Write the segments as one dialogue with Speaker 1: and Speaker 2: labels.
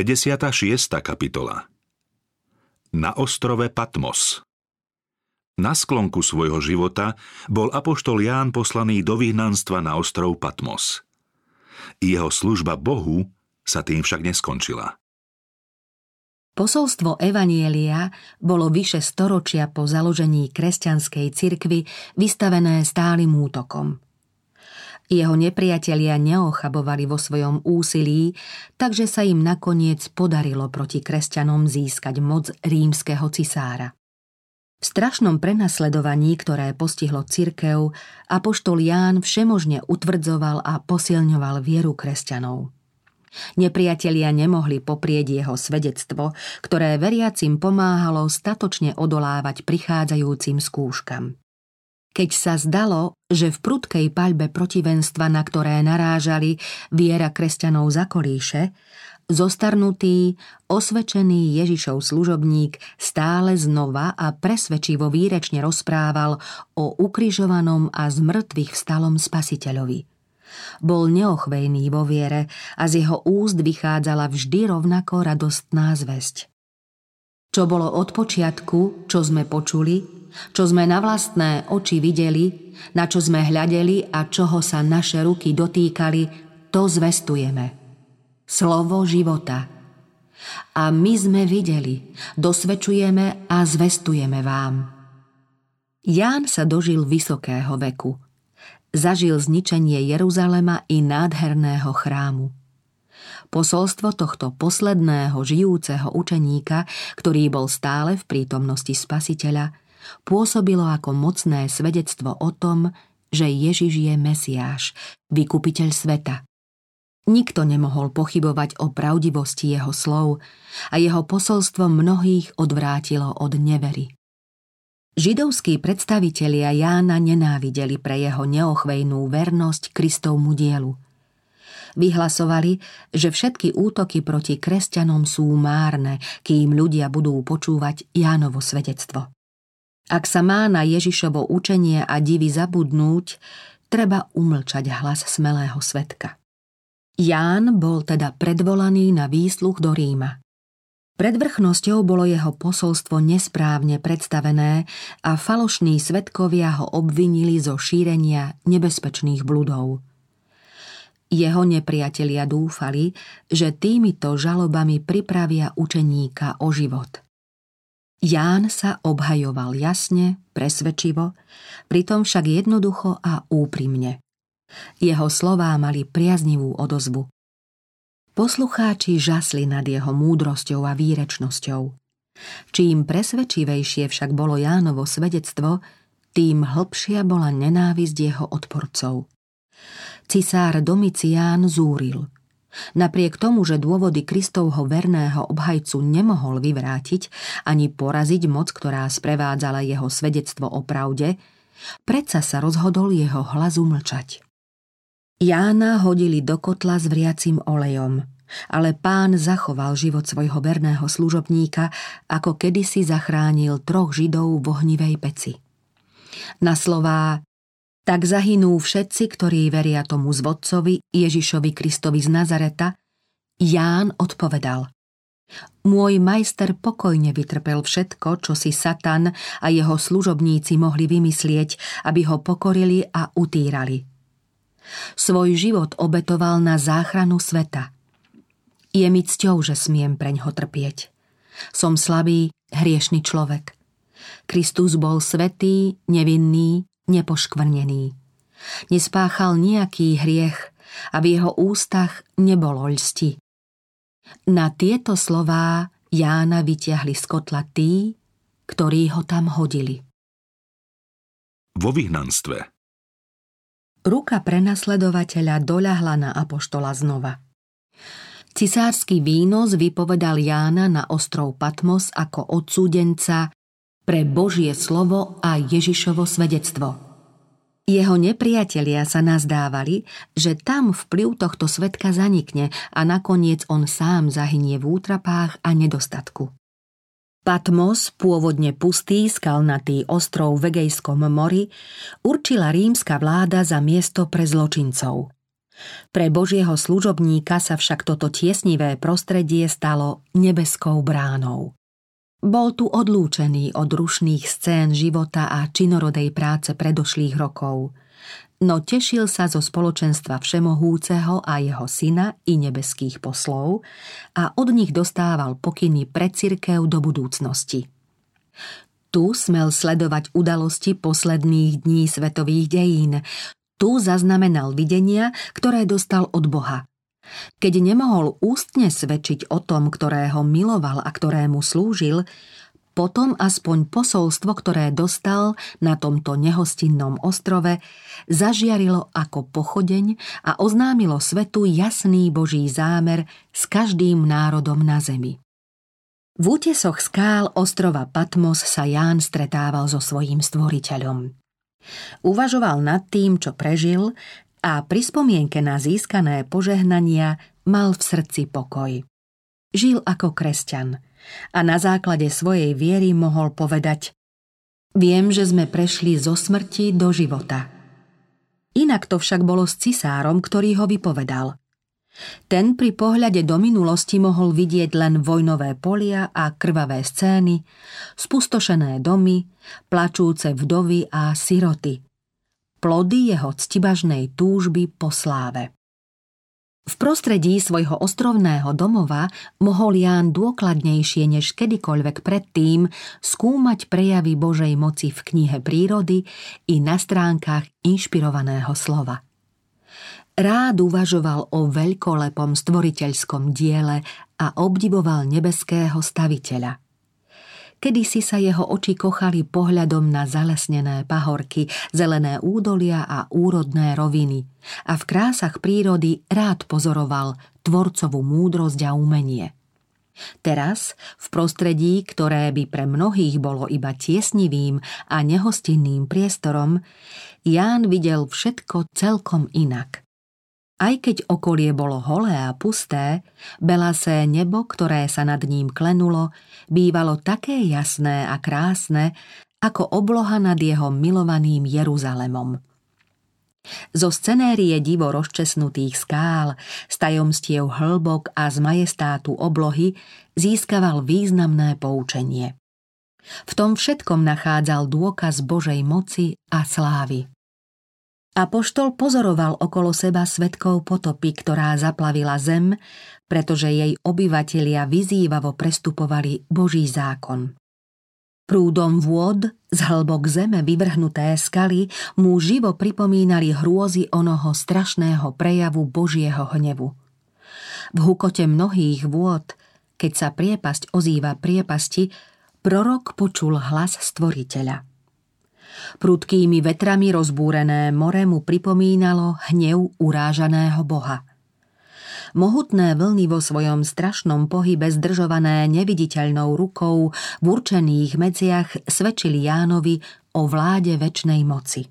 Speaker 1: 56. kapitola Na ostrove Patmos Na sklonku svojho života bol apoštol Ján poslaný do vyhnanstva na ostrov Patmos. Jeho služba Bohu sa tým však neskončila.
Speaker 2: Posolstvo Evanielia bolo vyše storočia po založení kresťanskej cirkvy vystavené stálym útokom. Jeho nepriatelia neochabovali vo svojom úsilí, takže sa im nakoniec podarilo proti kresťanom získať moc rímskeho cisára. V strašnom prenasledovaní, ktoré postihlo cirkev, apoštol Ján všemožne utvrdzoval a posilňoval vieru kresťanov. Nepriatelia nemohli poprieť jeho svedectvo, ktoré veriacim pomáhalo statočne odolávať prichádzajúcim skúškam. Keď sa zdalo, že v prudkej paľbe protivenstva, na ktoré narážali viera kresťanov za kolíše, zostarnutý, osvečený Ježišov služobník stále znova a presvedčivo výrečne rozprával o ukrižovanom a zmrtvých vstalom spasiteľovi. Bol neochvejný vo viere a z jeho úst vychádzala vždy rovnako radostná zväzť. Čo bolo od počiatku, čo sme počuli, čo sme na vlastné oči videli, na čo sme hľadeli a čoho sa naše ruky dotýkali, to zvestujeme. Slovo života. A my sme videli, dosvedčujeme a zvestujeme vám. Ján sa dožil vysokého veku – zažil zničenie Jeruzalema i nádherného chrámu. Posolstvo tohto posledného žijúceho učeníka, ktorý bol stále v prítomnosti spasiteľa, pôsobilo ako mocné svedectvo o tom, že Ježiš je Mesiáš, vykupiteľ sveta. Nikto nemohol pochybovať o pravdivosti jeho slov a jeho posolstvo mnohých odvrátilo od nevery. Židovskí predstavitelia Jána nenávideli pre jeho neochvejnú vernosť Kristovmu dielu. Vyhlasovali, že všetky útoky proti kresťanom sú márne, kým ľudia budú počúvať Jánovo svedectvo. Ak sa má na Ježišovo učenie a divy zabudnúť, treba umlčať hlas smelého svetka. Ján bol teda predvolaný na výsluch do Ríma. Pred vrchnosťou bolo jeho posolstvo nesprávne predstavené a falošní svetkovia ho obvinili zo šírenia nebezpečných bludov. Jeho nepriatelia dúfali, že týmito žalobami pripravia učeníka o život. Ján sa obhajoval jasne, presvedčivo, pritom však jednoducho a úprimne. Jeho slová mali priaznivú odozvu. Poslucháči žasli nad jeho múdrosťou a výrečnosťou. Čím presvedčivejšie však bolo Jánovo svedectvo, tým hlbšia bola nenávisť jeho odporcov. Cisár Domicián zúril. Napriek tomu, že dôvody Kristovho verného obhajcu nemohol vyvrátiť ani poraziť moc, ktorá sprevádzala jeho svedectvo o pravde, predsa sa rozhodol jeho hlas umlčať. Jána hodili do kotla s vriacim olejom, ale pán zachoval život svojho verného služobníka, ako kedysi zachránil troch židov v ohnivej peci. Na slová tak zahynú všetci, ktorí veria tomu zvodcovi Ježišovi Kristovi z Nazareta, Ján odpovedal Môj majster pokojne vytrpel všetko, čo si Satan a jeho služobníci mohli vymyslieť, aby ho pokorili a utírali – Svoj život obetoval na záchranu sveta. Je mi cťou, že smiem preň ho trpieť. Som slabý, hriešný človek. Kristus bol svetý, nevinný, nepoškvrnený. Nespáchal nejaký hriech a v jeho ústach nebolo lsti. Na tieto slová Jána vyťahli z kotla tí, ktorí ho tam hodili.
Speaker 1: Vo vyhnanstve
Speaker 2: Ruka prenasledovateľa doľahla na apoštola znova. Cisársky výnos vypovedal Jána na ostrov Patmos ako odsúdenca pre Božie slovo a Ježišovo svedectvo. Jeho nepriatelia sa nazdávali, že tam vplyv tohto svetka zanikne a nakoniec on sám zahynie v útrapách a nedostatku. Patmos, pôvodne pustý skalnatý ostrov v Egejskom mori, určila rímska vláda za miesto pre zločincov. Pre Božieho služobníka sa však toto tiesnivé prostredie stalo nebeskou bránou. Bol tu odlúčený od rušných scén života a činorodej práce predošlých rokov, no tešil sa zo spoločenstva Všemohúceho a jeho syna i nebeských poslov a od nich dostával pokyny pre cirkev do budúcnosti. Tu smel sledovať udalosti posledných dní svetových dejín, tu zaznamenal videnia, ktoré dostal od Boha – keď nemohol ústne svedčiť o tom, ktorého miloval a ktorému slúžil, potom aspoň posolstvo, ktoré dostal na tomto nehostinnom ostrove, zažiarilo ako pochodeň a oznámilo svetu jasný Boží zámer s každým národom na zemi. V útesoch skál ostrova Patmos sa Ján stretával so svojím stvoriteľom. Uvažoval nad tým, čo prežil a pri spomienke na získané požehnania mal v srdci pokoj. Žil ako kresťan a na základe svojej viery mohol povedať Viem, že sme prešli zo smrti do života. Inak to však bolo s cisárom, ktorý ho vypovedal. Ten pri pohľade do minulosti mohol vidieť len vojnové polia a krvavé scény, spustošené domy, plačúce vdovy a siroty – plody jeho ctibažnej túžby po sláve. V prostredí svojho ostrovného domova mohol Ján dôkladnejšie než kedykoľvek predtým skúmať prejavy Božej moci v knihe prírody i na stránkach inšpirovaného slova. Rád uvažoval o veľkolepom stvoriteľskom diele a obdivoval nebeského staviteľa – Kedy si sa jeho oči kochali pohľadom na zalesnené pahorky, zelené údolia a úrodné roviny a v krásach prírody rád pozoroval tvorcovú múdrosť a umenie. Teraz, v prostredí, ktoré by pre mnohých bolo iba tiesnivým a nehostinným priestorom, Ján videl všetko celkom inak. Aj keď okolie bolo holé a pusté, belasé nebo, ktoré sa nad ním klenulo, bývalo také jasné a krásne, ako obloha nad jeho milovaným Jeruzalemom. Zo scenérie divo rozčesnutých skál, z tajomstiev hĺbok a z majestátu oblohy získaval významné poučenie. V tom všetkom nachádzal dôkaz Božej moci a slávy. Apoštol pozoroval okolo seba svetkov potopy, ktorá zaplavila zem, pretože jej obyvatelia vyzývavo prestupovali Boží zákon. Prúdom vôd z hlbok zeme vyvrhnuté skaly mu živo pripomínali hrôzy onoho strašného prejavu Božieho hnevu. V hukote mnohých vôd, keď sa priepasť ozýva priepasti, prorok počul hlas stvoriteľa – Prudkými vetrami rozbúrené more mu pripomínalo hnev urážaného boha. Mohutné vlny vo svojom strašnom pohybe zdržované neviditeľnou rukou v určených medziach svedčili Jánovi o vláde väčšnej moci.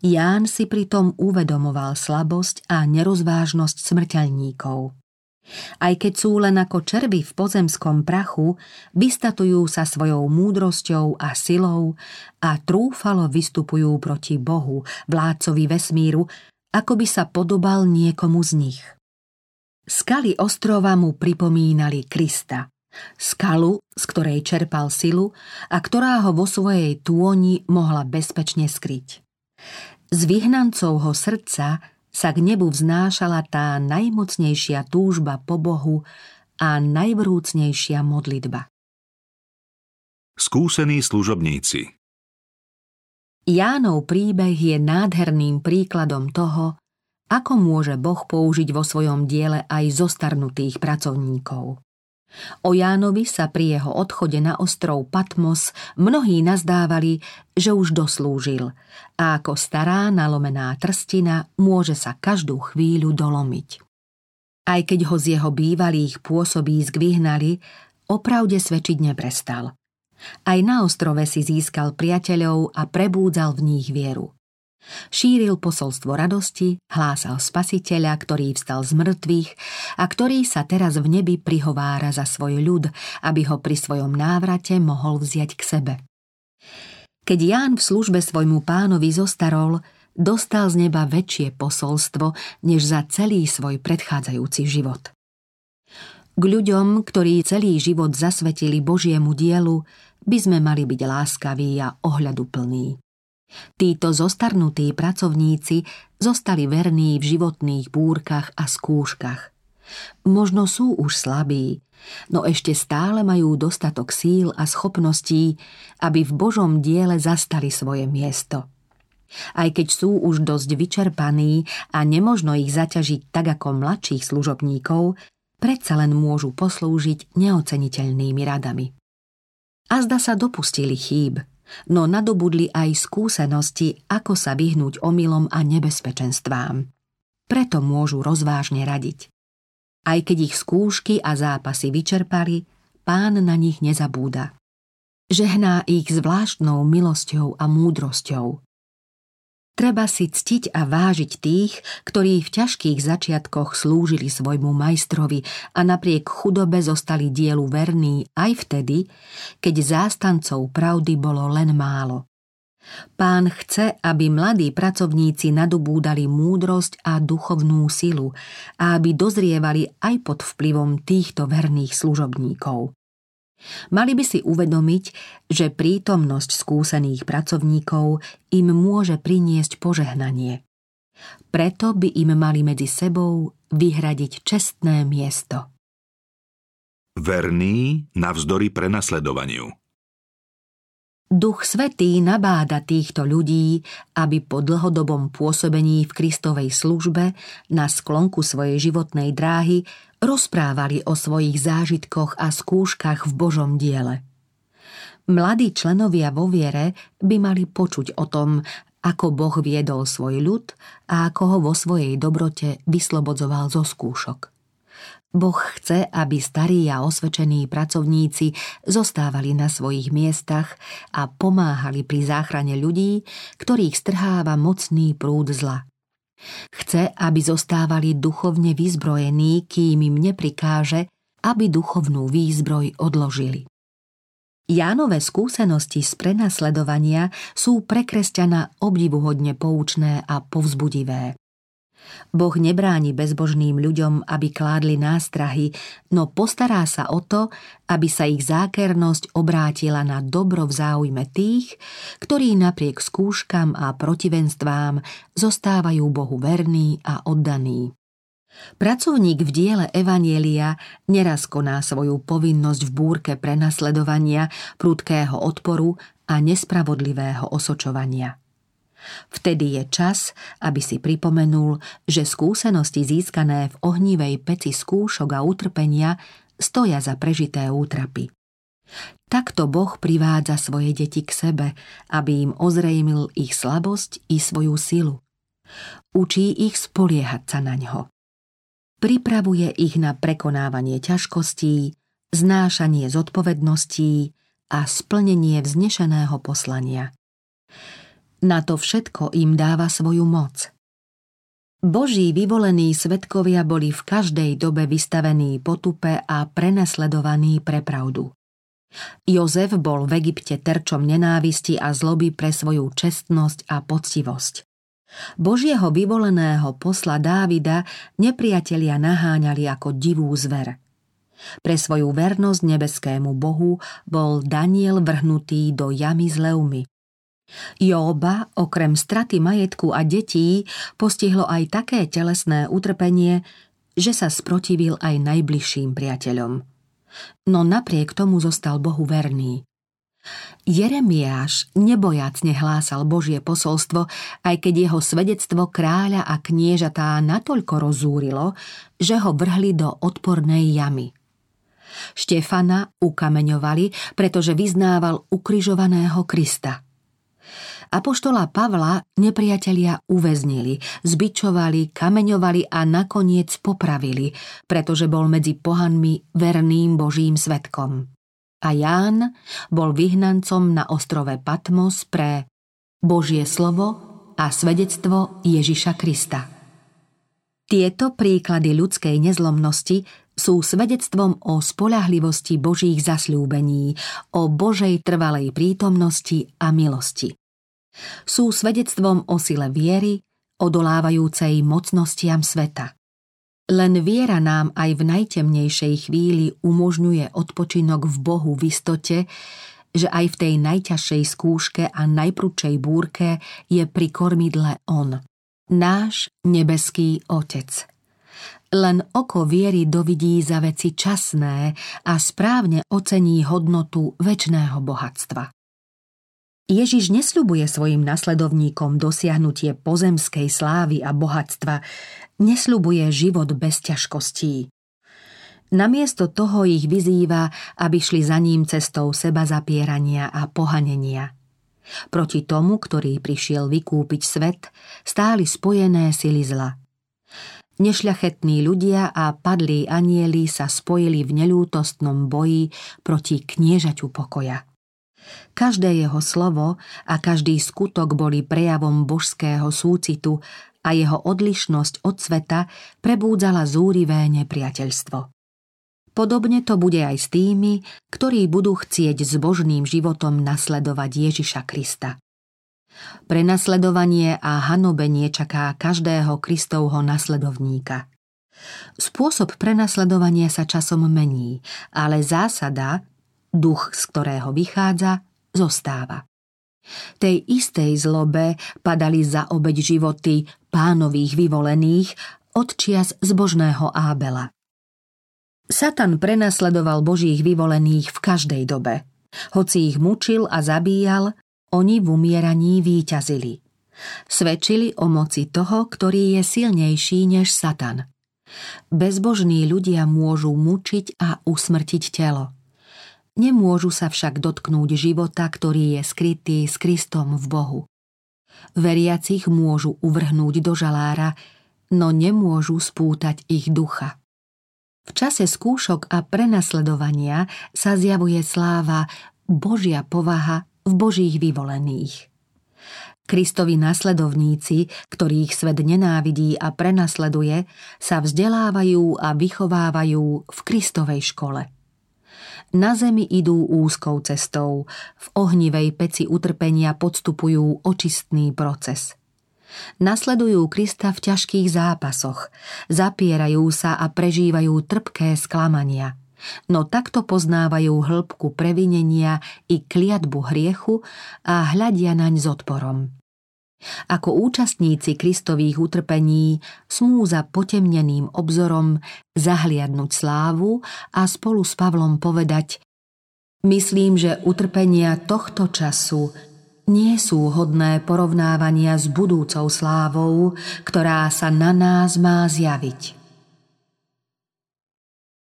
Speaker 2: Ján si pritom uvedomoval slabosť a nerozvážnosť smrteľníkov. Aj keď sú len ako červy v pozemskom prachu, vystatujú sa svojou múdrosťou a silou a trúfalo vystupujú proti Bohu, vládcovi vesmíru, ako by sa podobal niekomu z nich. Skaly ostrova mu pripomínali Krista, skalu, z ktorej čerpal silu a ktorá ho vo svojej tôni mohla bezpečne skryť. Z vyhnancovho srdca sa k nebu vznášala tá najmocnejšia túžba po Bohu a najvrúcnejšia modlitba.
Speaker 1: Skúsení služobníci
Speaker 2: Jánov príbeh je nádherným príkladom toho, ako môže Boh použiť vo svojom diele aj zostarnutých pracovníkov. O Jánovi sa pri jeho odchode na ostrov Patmos mnohí nazdávali, že už doslúžil a ako stará nalomená trstina môže sa každú chvíľu dolomiť. Aj keď ho z jeho bývalých pôsobísk vyhnali, opravde svedčiť neprestal. Aj na ostrove si získal priateľov a prebúdzal v nich vieru. Šíril posolstvo radosti, hlásal spasiteľa, ktorý vstal z mŕtvych a ktorý sa teraz v nebi prihovára za svoj ľud, aby ho pri svojom návrate mohol vziať k sebe. Keď Ján v službe svojmu pánovi zostarol, dostal z neba väčšie posolstvo, než za celý svoj predchádzajúci život. K ľuďom, ktorí celý život zasvetili Božiemu dielu, by sme mali byť láskaví a ohľaduplní. Títo zostarnutí pracovníci zostali verní v životných búrkach a skúškach. Možno sú už slabí, no ešte stále majú dostatok síl a schopností, aby v Božom diele zastali svoje miesto. Aj keď sú už dosť vyčerpaní a nemožno ich zaťažiť tak ako mladších služobníkov, predsa len môžu poslúžiť neoceniteľnými radami. A zda sa dopustili chýb, no nadobudli aj skúsenosti, ako sa vyhnúť omylom a nebezpečenstvám. Preto môžu rozvážne radiť. Aj keď ich skúšky a zápasy vyčerpali, pán na nich nezabúda. Žehná ich zvláštnou milosťou a múdrosťou. Treba si ctiť a vážiť tých, ktorí v ťažkých začiatkoch slúžili svojmu majstrovi a napriek chudobe zostali dielu verní aj vtedy, keď zástancov pravdy bolo len málo. Pán chce, aby mladí pracovníci nadobúdali múdrosť a duchovnú silu a aby dozrievali aj pod vplyvom týchto verných služobníkov. Mali by si uvedomiť, že prítomnosť skúsených pracovníkov im môže priniesť požehnanie. Preto by im mali medzi sebou vyhradiť čestné miesto.
Speaker 1: Verný navzdory prenasledovaniu.
Speaker 2: Duch Svetý nabáda týchto ľudí, aby po dlhodobom pôsobení v Kristovej službe na sklonku svojej životnej dráhy rozprávali o svojich zážitkoch a skúškach v Božom diele. Mladí členovia vo viere by mali počuť o tom, ako Boh viedol svoj ľud a ako ho vo svojej dobrote vyslobodzoval zo skúšok. Boh chce, aby starí a osvedčení pracovníci zostávali na svojich miestach a pomáhali pri záchrane ľudí, ktorých strháva mocný prúd zla. Chce, aby zostávali duchovne vyzbrojení, kým im neprikáže, aby duchovnú výzbroj odložili. Jánové skúsenosti z prenasledovania sú pre kresťana obdivuhodne poučné a povzbudivé. Boh nebráni bezbožným ľuďom, aby kládli nástrahy, no postará sa o to, aby sa ich zákernosť obrátila na dobro v záujme tých, ktorí napriek skúškam a protivenstvám zostávajú Bohu verní a oddaní. Pracovník v diele Evanielia neraz koná svoju povinnosť v búrke prenasledovania, prudkého odporu a nespravodlivého osočovania. Vtedy je čas, aby si pripomenul, že skúsenosti získané v ohnívej peci skúšok a utrpenia stoja za prežité útrapy. Takto Boh privádza svoje deti k sebe, aby im ozrejmil ich slabosť i svoju silu. Učí ich spoliehať sa na ňo. Pripravuje ich na prekonávanie ťažkostí, znášanie zodpovedností a splnenie vznešeného poslania. Na to všetko im dáva svoju moc. Boží vyvolení svetkovia boli v každej dobe vystavení potupe a prenasledovaní pre pravdu. Jozef bol v Egypte terčom nenávisti a zloby pre svoju čestnosť a poctivosť. Božieho vyvoleného posla Dávida nepriatelia naháňali ako divú zver. Pre svoju vernosť nebeskému Bohu bol Daniel vrhnutý do jamy s levmi. Jóba, okrem straty majetku a detí, postihlo aj také telesné utrpenie, že sa sprotivil aj najbližším priateľom. No napriek tomu zostal Bohu verný. Jeremiáš nebojacne hlásal Božie posolstvo, aj keď jeho svedectvo kráľa a kniežatá natoľko rozúrilo, že ho vrhli do odpornej jamy. Štefana ukameňovali, pretože vyznával ukrižovaného Krista – Apoštola Pavla nepriatelia uväznili, zbičovali, kameňovali a nakoniec popravili, pretože bol medzi pohanmi verným Božím svetkom. A Ján bol vyhnancom na ostrove Patmos pre Božie slovo a svedectvo Ježiša Krista. Tieto príklady ľudskej nezlomnosti sú svedectvom o spolahlivosti Božích zasľúbení, o Božej trvalej prítomnosti a milosti. Sú svedectvom o sile viery, odolávajúcej mocnostiam sveta. Len viera nám aj v najtemnejšej chvíli umožňuje odpočinok v Bohu v istote, že aj v tej najťažšej skúške a najprudšej búrke je pri kormidle On, náš nebeský Otec. Len oko viery dovidí za veci časné a správne ocení hodnotu väčšného bohatstva. Ježiš nesľubuje svojim nasledovníkom dosiahnutie pozemskej slávy a bohatstva, nesľubuje život bez ťažkostí. Namiesto toho ich vyzýva, aby šli za ním cestou seba zapierania a pohanenia. Proti tomu, ktorý prišiel vykúpiť svet, stáli spojené sily zla. Nešľachetní ľudia a padlí anieli sa spojili v nelútostnom boji proti kniežaťu pokoja. Každé jeho slovo a každý skutok boli prejavom božského súcitu a jeho odlišnosť od sveta prebúdzala zúrivé nepriateľstvo. Podobne to bude aj s tými, ktorí budú chcieť s božným životom nasledovať Ježiša Krista. Prenasledovanie a hanobenie čaká každého Kristovho nasledovníka. Spôsob prenasledovania sa časom mení, ale zásada, duch, z ktorého vychádza, zostáva. Tej istej zlobe padali za obeď životy pánových vyvolených od čias zbožného Ábela. Satan prenasledoval božích vyvolených v každej dobe. Hoci ich mučil a zabíjal, oni v umieraní výťazili. Svedčili o moci toho, ktorý je silnejší než Satan. Bezbožní ľudia môžu mučiť a usmrtiť telo. Nemôžu sa však dotknúť života, ktorý je skrytý s Kristom v Bohu. Veriacich môžu uvrhnúť do žalára, no nemôžu spútať ich ducha. V čase skúšok a prenasledovania sa zjavuje sláva Božia povaha v Božích vyvolených. Kristovi nasledovníci, ktorých svet nenávidí a prenasleduje, sa vzdelávajú a vychovávajú v Kristovej škole na zemi idú úzkou cestou, v ohnivej peci utrpenia podstupujú očistný proces. Nasledujú Krista v ťažkých zápasoch, zapierajú sa a prežívajú trpké sklamania. No takto poznávajú hĺbku previnenia i kliatbu hriechu a hľadia naň s odporom. Ako účastníci Kristových utrpení smú za potemneným obzorom zahliadnúť slávu a spolu s Pavlom povedať Myslím, že utrpenia tohto času nie sú hodné porovnávania s budúcou slávou, ktorá sa na nás má zjaviť.